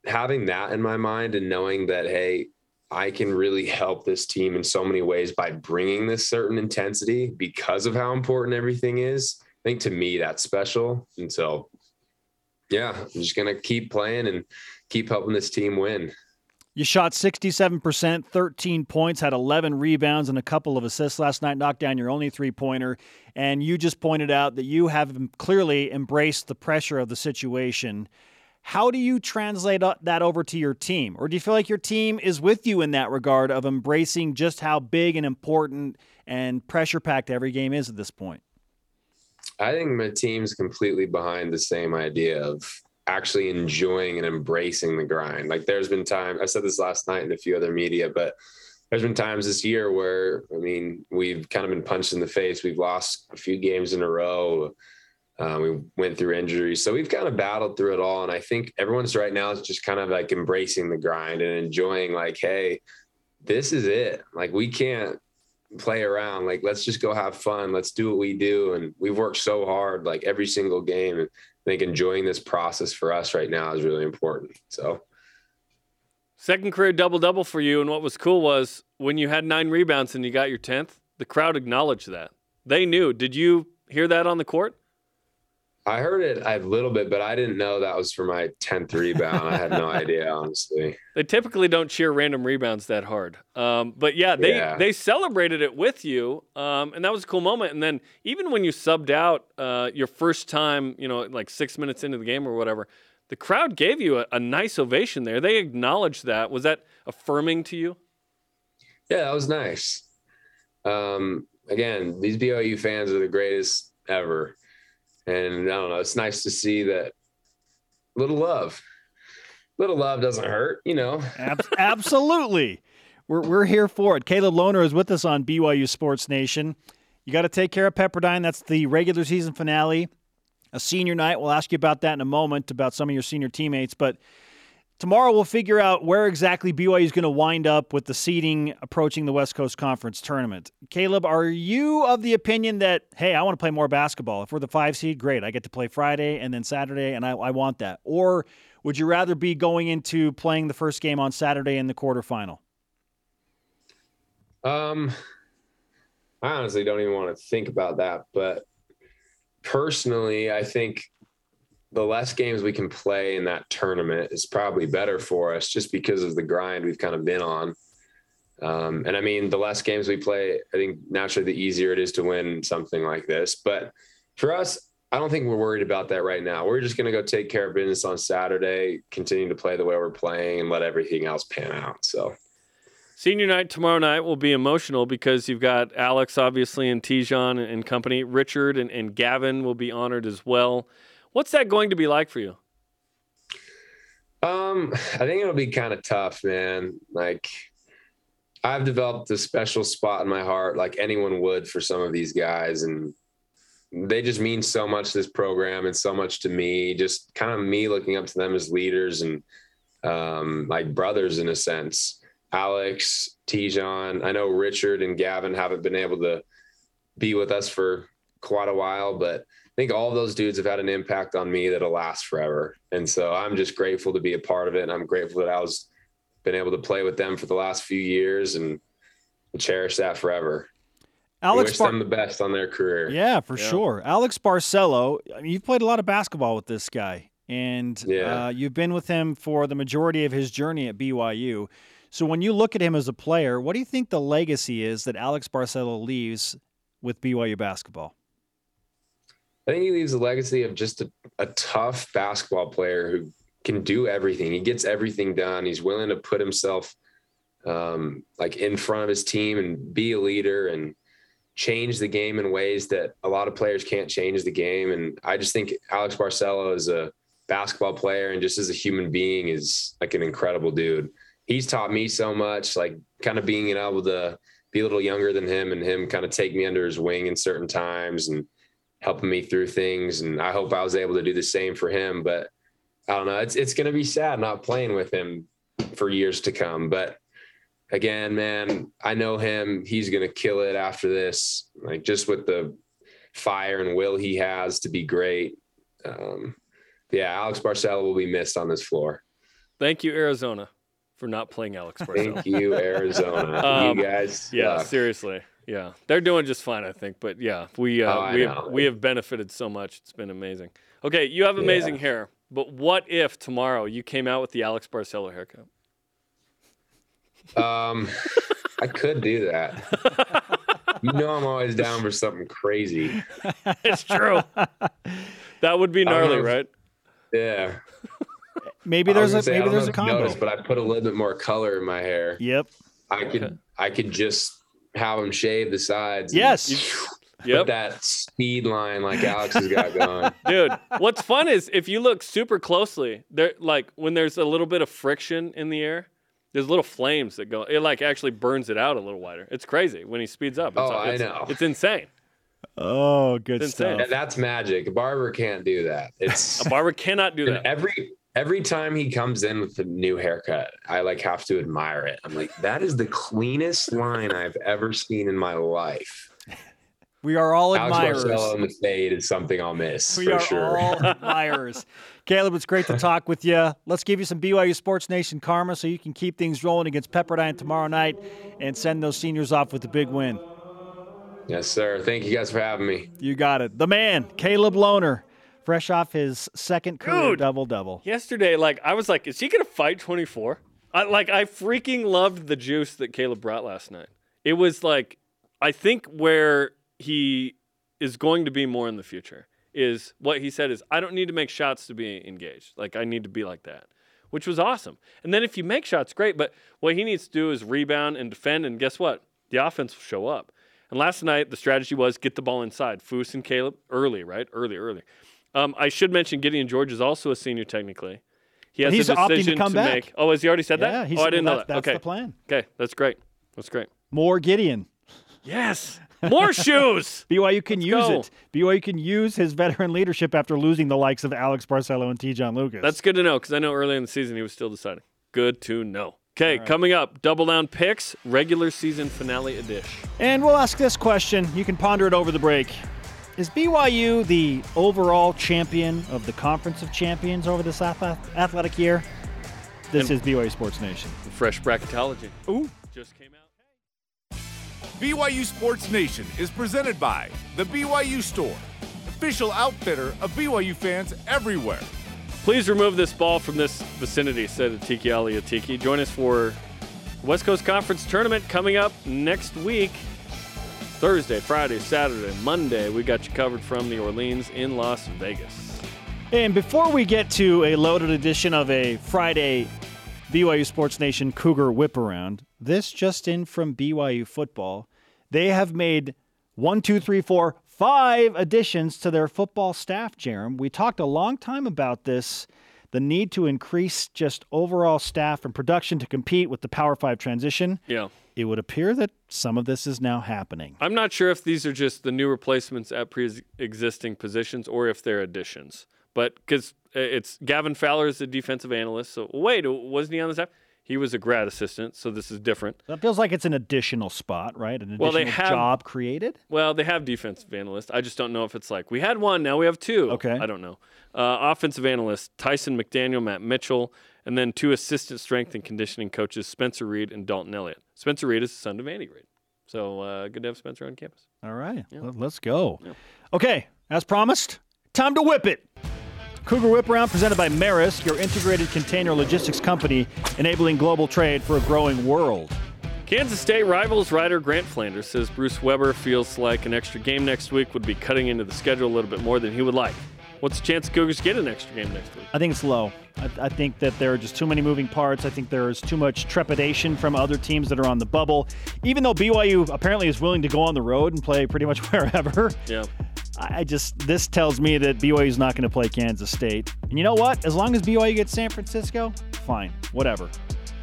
having that in my mind and knowing that, hey, I can really help this team in so many ways by bringing this certain intensity because of how important everything is. I think to me that's special. And so, yeah, I'm just going to keep playing and keep helping this team win. You shot 67%, 13 points, had 11 rebounds and a couple of assists last night, knocked down your only three pointer. And you just pointed out that you have clearly embraced the pressure of the situation. How do you translate that over to your team? Or do you feel like your team is with you in that regard of embracing just how big and important and pressure packed every game is at this point? I think my team's completely behind the same idea of actually enjoying and embracing the grind. Like there's been time, I said this last night in a few other media, but there's been times this year where, I mean, we've kind of been punched in the face. We've lost a few games in a row. Uh, we went through injuries. So we've kind of battled through it all. And I think everyone's right now is just kind of like embracing the grind and enjoying, like, hey, this is it. Like, we can't play around. Like, let's just go have fun. Let's do what we do. And we've worked so hard, like every single game. And I think enjoying this process for us right now is really important. So, second career double double for you. And what was cool was when you had nine rebounds and you got your 10th, the crowd acknowledged that. They knew. Did you hear that on the court? I heard it a little bit, but I didn't know that was for my 10th rebound. I had no *laughs* idea, honestly. They typically don't cheer random rebounds that hard. Um, but yeah, they, yeah. they celebrated it with you. Um, and that was a cool moment. And then even when you subbed out uh, your first time, you know, like six minutes into the game or whatever, the crowd gave you a, a nice ovation there. They acknowledged that. Was that affirming to you? Yeah, that was nice. Um, again, these BYU fans are the greatest ever and I don't know, it's nice to see that little love. Little love doesn't hurt, you know. *laughs* Absolutely. We're, we're here for it. Caleb Lohner is with us on BYU Sports Nation. You got to take care of Pepperdine. That's the regular season finale. A senior night. We'll ask you about that in a moment, about some of your senior teammates. But Tomorrow we'll figure out where exactly BYU is going to wind up with the seeding approaching the West Coast Conference tournament. Caleb, are you of the opinion that hey, I want to play more basketball? If we're the five seed, great. I get to play Friday and then Saturday, and I, I want that. Or would you rather be going into playing the first game on Saturday in the quarterfinal? Um, I honestly don't even want to think about that, but personally, I think the less games we can play in that tournament is probably better for us just because of the grind we've kind of been on. Um, and I mean, the less games we play, I think naturally the easier it is to win something like this. But for us, I don't think we're worried about that right now. We're just going to go take care of business on Saturday, continue to play the way we're playing, and let everything else pan out. So, senior night tomorrow night will be emotional because you've got Alex, obviously, and Te'Jon and company. Richard and, and Gavin will be honored as well. What's that going to be like for you? Um, I think it'll be kind of tough, man. Like I've developed a special spot in my heart, like anyone would for some of these guys. And they just mean so much to this program and so much to me, just kind of me looking up to them as leaders and um, like brothers in a sense. Alex, Te'Jon, I know Richard and Gavin haven't been able to be with us for quite a while, but think all of those dudes have had an impact on me that'll last forever. And so I'm just grateful to be a part of it. And I'm grateful that I was been able to play with them for the last few years and cherish that forever. Alex wish Bar- them the best on their career. Yeah, for yeah. sure. Alex Barcelo, I mean, you've played a lot of basketball with this guy, and yeah. uh, you've been with him for the majority of his journey at BYU. So when you look at him as a player, what do you think the legacy is that Alex Barcelo leaves with BYU basketball? I think he leaves a legacy of just a, a tough basketball player who can do everything. He gets everything done. He's willing to put himself um, like in front of his team and be a leader and change the game in ways that a lot of players can't change the game. And I just think Alex Barcelo is a basketball player and just as a human being is like an incredible dude. he's taught me so much, like kind of being able to be a little younger than him and him kind of take me under his wing in certain times and helping me through things. And I hope I was able to do the same for him. But I don't know. It's it's gonna be sad not playing with him for years to come. But again, man, I know him. He's gonna kill it after this. Like just with the fire and will he has to be great. Um, yeah, Alex Barcelo will be missed on this floor. Thank you, Arizona, for not playing Alex Barcelo. Thank you, Arizona. Um, you guys. Yeah, suck. seriously. Yeah, they're doing just fine, I think. But yeah, we uh, Oh, we know. have, we have benefited so much. It's been amazing. Okay, you have amazing Yeah. hair, but what if tomorrow you came out with the Alex Barcelo haircut? Um, I could do that. You know, I'm always down for something crazy. *laughs* it's true. that would be gnarly, if- right? Yeah. Maybe there's a gonna say, I maybe don't there's know a combo. noticed, but I put a little bit more color in my hair. Yep. I could Okay. I could just have him shave the sides. and Yes. Put *laughs* Yep. that speed line like Alex has got going. *laughs* Dude, what's fun is if you look super closely, there like when there's a little bit of friction in the air, there's little flames that go. It like actually burns it out a little wider. It's crazy when he speeds up. It's, Oh, I know. It's insane. Oh, good It's stuff. insane. And that's magic. A barber can't do that. It's A barber cannot do that. every every time he comes in with a new haircut, I like have to admire it. I'm like, that is the cleanest line I've ever seen in my life. *laughs* We are all Alex admirers. Barcelo in the fade is something I'll miss We for are sure. all *laughs* admirers. Caleb, it's great to talk with you. Let's give you some BYU Sports Nation karma so you can keep things rolling against Pepperdine tomorrow night and send those seniors off with a big win. yes, sir. Thank you guys for having me. You got it. The man, Caleb Lohner, fresh off his second career Dude. double double. Yesterday, like I was like, is he gonna fight 24? I like I freaking loved the juice that Caleb brought last night. It was like I think where he is going to be more in the future is what he said is I don't need to make shots to be engaged. Like I need to be like that. Which was awesome. And then if you make shots, great. But what he needs to do is rebound and defend. And guess what? The offense will show up. And last night, the strategy was get the ball inside. Foose and Caleb early, right? Early, early. Um, I should mention Gideon George is also a senior technically. He has He's a opting to decision come back. make. Oh, has he already said that? Yeah, that? he's oh, I didn't well, know that. That's okay. the plan. Okay, that's great. That's great. More Gideon. Yes. More shoes. *laughs* BYU can use go. it. BYU can use his veteran leadership after losing the likes of Alex Barcelo and Te'Jon Lucas. That's good to know because I know early in the season he was still deciding. Good to know. Okay, coming up, double down picks, regular season finale edition. And we'll ask this question. You can ponder it over the break. Is BYU the overall champion of the Conference of Champions over this athletic year? This is BYU Sports Nation. Fresh bracketology. Ooh. Just came out. BYU Sports Nation is presented by The BYU Store, official outfitter of BYU fans everywhere. Please remove this ball from this vicinity, said Atiki Ally Atiki. Join us for West Coast Conference Tournament coming up next week. Thursday, Friday, Saturday, Monday. We got you covered from the Orleans in Las Vegas. And before we get to a loaded edition of a Friday BYU Sports Nation Cougar Whip Around, this just in from BYU football. They have made one, two, three, four, five additions to their football staff, Jarom. We talked a long time about this the need to increase just overall staff and production to compete with the Power Five transition. Yeah. It would appear that some of this is now happening. I'm not sure if these are just the new replacements at pre-existing positions or if they're additions. But because it's Gavin Fowler is the defensive analyst. So wait, wasn't he on the staff? He was a grad assistant, so this is different. That feels like it's an additional spot, right? An additional Well, they have- job created. Well, they have defensive analysts. I just don't know if it's like we had one, now we have two. Okay. I don't know. Uh, offensive analysts Tyson McDaniel, Matt Mitchell, and then two assistant strength and conditioning coaches Spencer Reid and Dalton Elliott. Spencer Reid is the son of Andy Reid. So uh, good to have Spencer on campus. All right, let- let's go. Okay, as promised, time to whip it. Cougar Whip Around presented by Maersk, your integrated container logistics company, enabling global trade for a growing world. Kansas State rivals writer Grant Flanders says Bruce Weber feels like an extra game next week would be cutting into the schedule a little bit more than he would like. What's the chance the Cougars get an extra game next week? I think it's low. I, I think that there are just too many moving parts. I think there is too much trepidation from other teams that are on the bubble. Even though BYU apparently is willing to go on the road and play pretty much *laughs* wherever, Yeah. I just this tells me that BYU is not going to play Kansas State. And you know what? As long as BYU gets San Francisco, fine, whatever.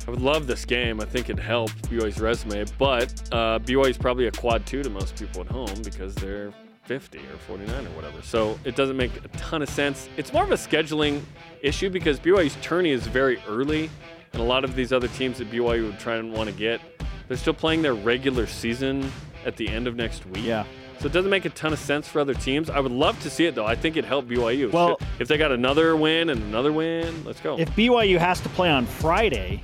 I would love this game. I think it'd help BYU's resume, but uh, is probably a quad two to most people at home because they're 50 or 49 or whatever. So it doesn't make a ton of sense. It's more of a scheduling issue because BYU's tourney is very early, and a lot of these other teams that BYU would try and want to get, they're still playing their regular season at the end of next week. Yeah. So it doesn't make a ton of sense for other teams. I would love to see it though. I think it'd help BYU. Well- if they got another win and another win, let's go. If BYU has to play on Friday,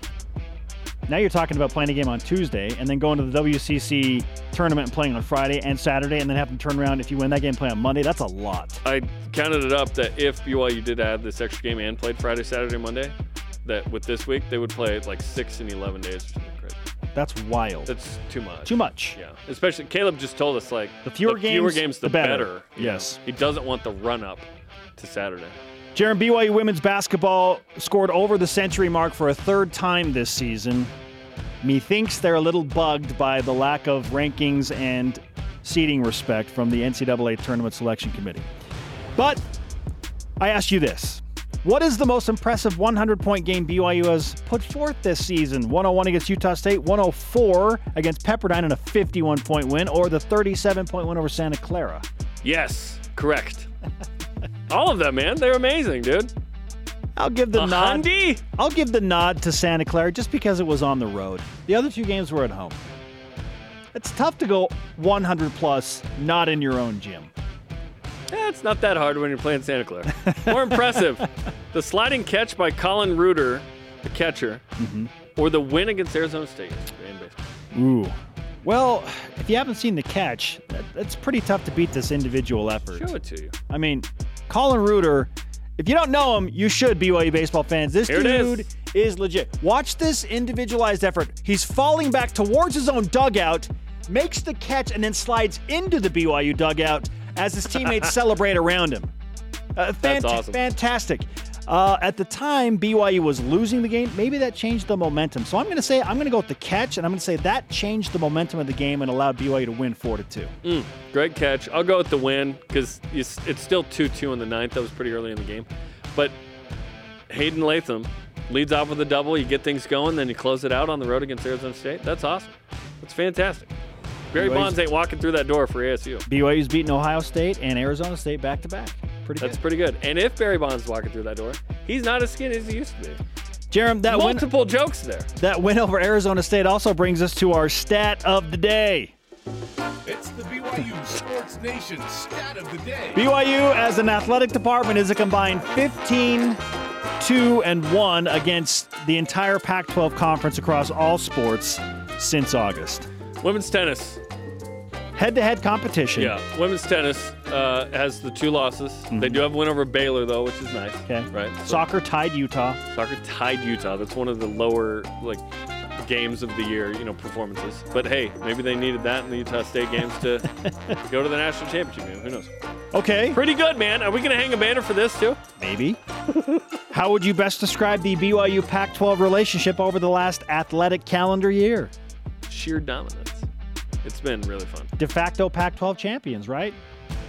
now you're talking about playing a game on Tuesday and then going to the WCC tournament and playing on Friday and Saturday and then having to turn around if you win that game play on Monday. That's a lot. I counted it up that if BYU did add this extra game and played Friday, Saturday, Monday, that with this week they would play like six and eleven days or something crazy. That's wild. That's too much. Too much. Yeah, especially Caleb just told us like The fewer fewer games, games, the the, better. know. Yes. he doesn't want the run up to Saturday. Jarom, BYU women's basketball scored over the century mark for a third time this season. Methinks they're a little bugged by the lack of rankings and seating respect from the NCAA Tournament Selection Committee. But I ask you this. What is the most impressive 100 point game BYU has put forth this season? 101 against Utah State, 104 against Pepperdine in a 51 point win, or the 37 point win over Santa Clara? Yes, correct. *laughs* All of them, man. They're amazing, dude. I'll give the A nod. Hundy? I'll give the nod to Santa Clara just because it was on the road. The other two games were at home. It's tough to go 100 plus not in your own gym. Eh, it's not that hard when you're playing Santa Clara. More impressive, *laughs* the sliding catch by Colin Reuter, the catcher, Mm-hmm. or the win against Arizona State in baseball. Ooh. Well, if you haven't seen the catch, that, that's pretty tough to beat this individual effort. Show it to you. I mean, Colin Reuter, if you don't know him, you should, BYU baseball fans. This Here dude is legit. Watch this individualized effort. He's falling back towards his own dugout, makes the catch, and then slides into the BYU dugout as his teammates *laughs* celebrate around him. Uh, That's awesome. Fantastic. Uh, at the time, BYU was losing the game. Maybe that changed the momentum. So I'm going to say I'm going to go with the catch, and I'm going to say that changed the momentum of the game and allowed BYU to win four to two. Mm, great catch. I'll go with the win because it's, still 2 2 in the ninth. That was pretty early in the game. But Hayden Latham leads off with a double. You get things going, then you close it out on the road against Arizona State. That's awesome. That's fantastic. Barry BYU's Bonds ain't walking through that door for ASU. BYU's beating Ohio State and Arizona State back to back. Pretty That's good. pretty good. And if Barry Bonds is walking through that door, he's not as skinny as he used to be. Jarom, that win, Multiple jokes there. that win over Arizona State also brings us to our stat of the day. It's the BYU Sports Nation stat of the day. BYU, as an athletic department, is a combined 15, 2, and 1 against the entire Pac 12 conference across all sports since August. Women's tennis. Head to head competition. Yeah, women's tennis uh, has the two losses. They do have a win over Baylor though, which is nice. Okay. Right. So Soccer tied Utah. soccer tied Utah. That's one of the lower like games of the year, you know, performances. But hey, maybe they needed that in the Utah State games to *laughs* go to the national championship game. Who knows? Okay, Pretty good, man. Are we gonna hang a banner for this too? maybe. *laughs* How would you best describe the BYU Pac 12 relationship over the last athletic calendar year? Sheer dominance. It's been really fun. De facto Pac 12 champions, right?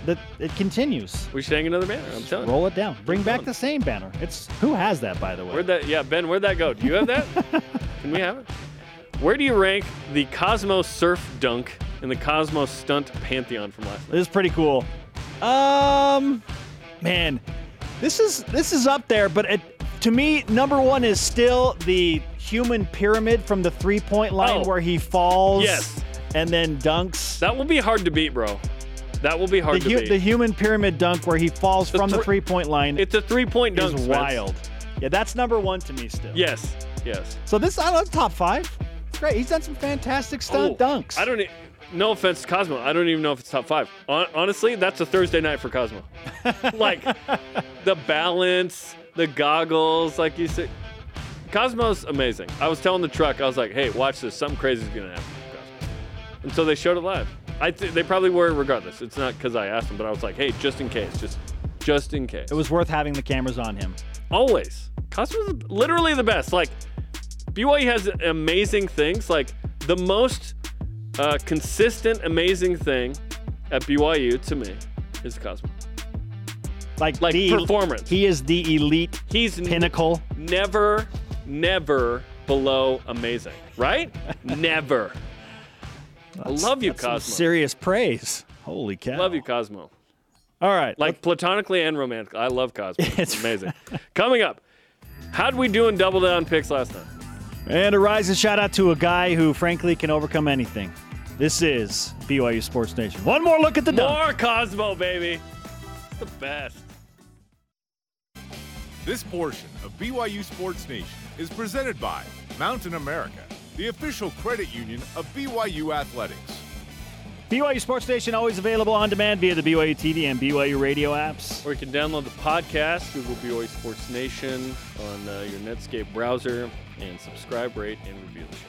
That it continues. We should hang another banner. I'm telling you. Roll it down. Bring back the same banner. It's who has that, by the way? Where'd that? Yeah, Ben. Where'd that go? Do you have that? *laughs* Can we have it? Where do you rank the Cosmos Surf Dunk in the Cosmos Stunt Pantheon from last night? This is pretty cool. Um, man, this is this is up there, but it, to me, number one is still the human pyramid from the three point line Oh. where he falls, Yes. and then dunks. That will be hard to beat, bro. That will be The, hard hu- to the human pyramid dunk where he falls The from the three point line It's a three-point dunk. is wild. Yeah, that's number one to me still. Yes. Yes. So this I love top five. It's great. He's done some fantastic stunt Oh, dunks. I don't. e- No offense to Cosmo. I don't even know if it's top five. Hon- honestly, that's a Thursday night for Cosmo. *laughs* like the balance, the goggles, like you said. Cosmo's amazing. I was telling the truck, I was like, "Hey, watch this. Something crazy is gonna happen." And so they showed it live. I th- they probably were regardless. It's not because I asked them, but I was like, "Hey, just in case, just just in case." It was worth having the cameras on him. Always. Cosmo's literally the best. Like, BYU has amazing things. Like, the most uh, consistent, amazing thing at BYU to me is Cosmo. Like, Like the, performance. He is the elite He's n- pinnacle. never, never below amazing, right? *laughs* Never. I love you, That's some Cosmo. serious praise. Holy cow. Love you, Cosmo. All right. Like platonically and romantically. I love Cosmo. It's- *laughs* It's amazing. Coming up, how'd we do in double down picks last night? And a rising shout out to a guy who, frankly, can overcome anything. This is BYU Sports Nation. One more look at the dunk. More Cosmo, baby. It's the best. This portion of BYU Sports Nation is presented by Mountain America, the official credit union of BYU Athletics. BYU Sports Nation always available on demand via the BYU TV and BYU radio apps. Or you can download the podcast, Google BYU Sports Nation on uh, your Netscape browser, and subscribe, rate, and review the show.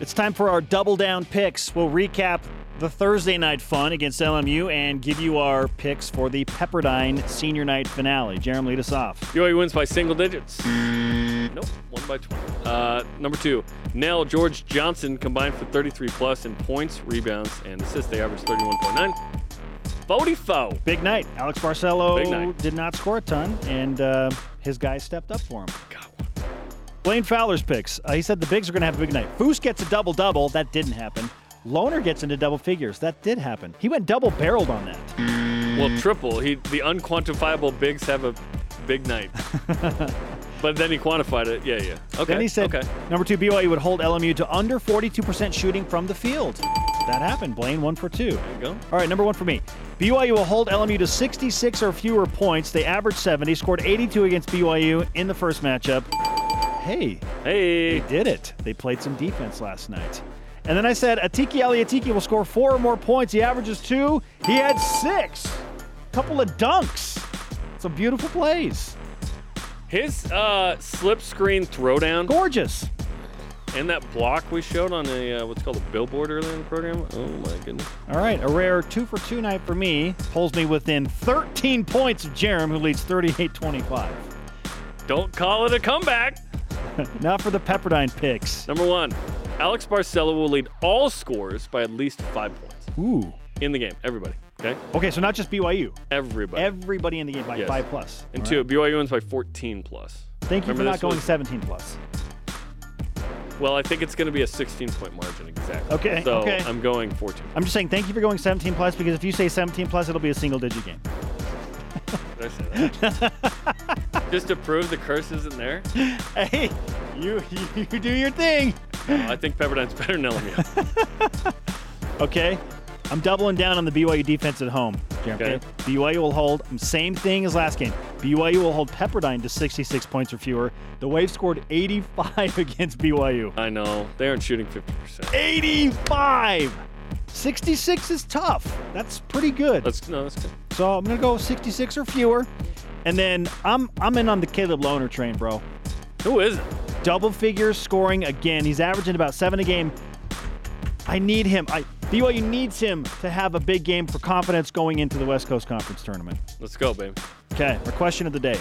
It's time for our double down picks. We'll recap the Thursday night fun against LMU and give you our picks for the Pepperdine senior night finale. Jarom, lead us off. BYU wins by single digits. Nope, one by 20. Uh, number two, Nell George Johnson combined for 33 plus in points, rebounds, and assists. They averaged 31.9. Bodie Foe. Big night. Alex Barcelo Big night. did not score a ton, and uh, his guys stepped up for him. Got one. Blaine Fowler's picks. Uh, he said the bigs are going to have a big night. Foose gets a double double. That didn't happen. Lohner gets into double figures. That did happen. He went double barreled on that. Well, triple. He the unquantifiable bigs have a big night. *laughs* but then he quantified it. Yeah, yeah. Okay. Then he said okay. number two BYU would hold LMU to under 42% shooting from the field. That happened. Blaine one for two. There you go. All right, number one for me. BYU will hold LMU to 66 or fewer points. They averaged 70, scored 82 against BYU in the first matchup. Hey, Hey. did it. They played some defense last night. And then I said Atiki Ally Atiki will score four or more points. He averages two. He had six. Couple of dunks. Some beautiful plays. His uh, slip screen throwdown Gorgeous. and that block we showed on a uh, what's called a billboard earlier in the program. Oh my goodness. All right, a rare two for two night for me. Pulls me within 13 points of Jarom, who leads 38 25. Don't call it a comeback. *laughs* Now for the Pepperdine picks. Number one, Alex Barcelo will lead all scores by at least five points Ooh. in the game. Everybody. Okay. Okay, so not just BYU. Everybody. Everybody in the game by Yes. five plus. and All two, right. BYU wins by 14 plus. Thank you Remember for not this going was- 17 plus. Well, I think it's going to be a 16 point margin exactly. Okay, So okay. I'm going 14. I'm just saying thank you for going 17 plus because if you say 17 plus, it'll be a single digit game. Did I say that? *laughs* Just to prove the curse isn't there. Hey, you you, you do your thing. I think Pepperdine's better than LMU. *laughs* Okay. I'm doubling down on the BYU defense at home. Okay. Okay. BYU will hold um, same thing as last game. BYU will hold Pepperdine to 66 points or fewer. The Wave scored 85 *laughs* against BYU. I know they aren't shooting 50%. 85. 66 is tough. That's pretty good. That's no, that's good. So I'm gonna go 66 or fewer, and then I'm I'm in on the Caleb Lohner train, bro. Who isn't? Double figures scoring again. He's averaging about seven a game. I need him. I BYU needs him to have a big game for confidence going into the West Coast Conference tournament. Let's go, baby. Okay, our question of the day: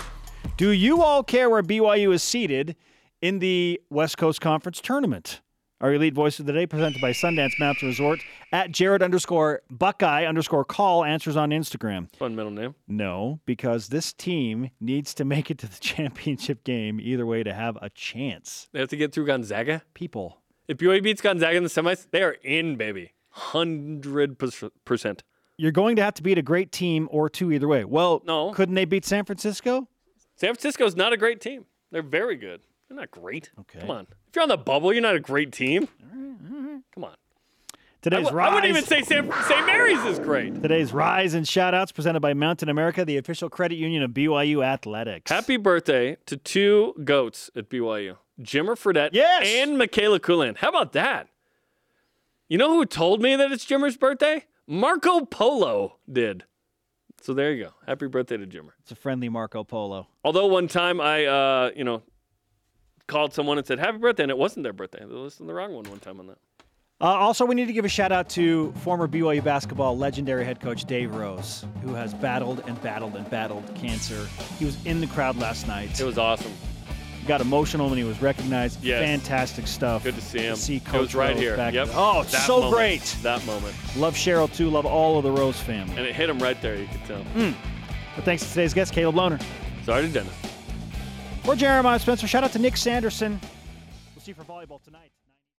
Do you all care where BYU is seated in the West Coast Conference tournament? Our elite voice of the day, presented by Sundance Mountain Resort at Jared underscore Buckeye underscore call answers on Instagram. Fun middle name. No, because this team needs to make it to the *laughs* championship game either way to have a chance. They have to get through Gonzaga. People, If BYU beats Gonzaga in the semis, they are in, baby. Hundred percent. you're going to have to beat a great team or two either way. Well, No. couldn't they beat San Francisco? San Francisco's not a great team. They're very good. They're not great. Okay. Come on. If you're on the bubble, you're not a great team. All right. Come on. Today's w- rise. I wouldn't even say St. Mary's is great. Today's rise and shoutouts presented by Mountain America, the official credit union of BYU Athletics. Happy birthday to two goats at BYU, Jimmer Fredette Yes! and Michaela Coolan. How about that? You know who told me that it's Jimmer's birthday? Marco Polo did. So there you go. Happy birthday to Jimmer. It's a friendly Marco Polo. Although one time I, uh, you know, called someone and said happy birthday, and it wasn't their birthday. They listened to the wrong one one time on that. Uh, also, we need to give a shout out to former BYU basketball legendary head coach Dave Rose, who has battled and battled and battled cancer. He was in the crowd last night. It was awesome. Got emotional when he was recognized. Yes. Fantastic stuff. Good to see him. see it was Coach right Rose here. back Yep. there. Oh, That so moment. great. That moment. Love Cheryl too. Love all of the Rose family. And it hit him right there, you could tell. Hmm. But thanks to today's guest, Caleb Lohner. Sorry to Dennis. For Jeremiah Spencer, shout out to Nick Sanderson. We'll see you for volleyball tonight.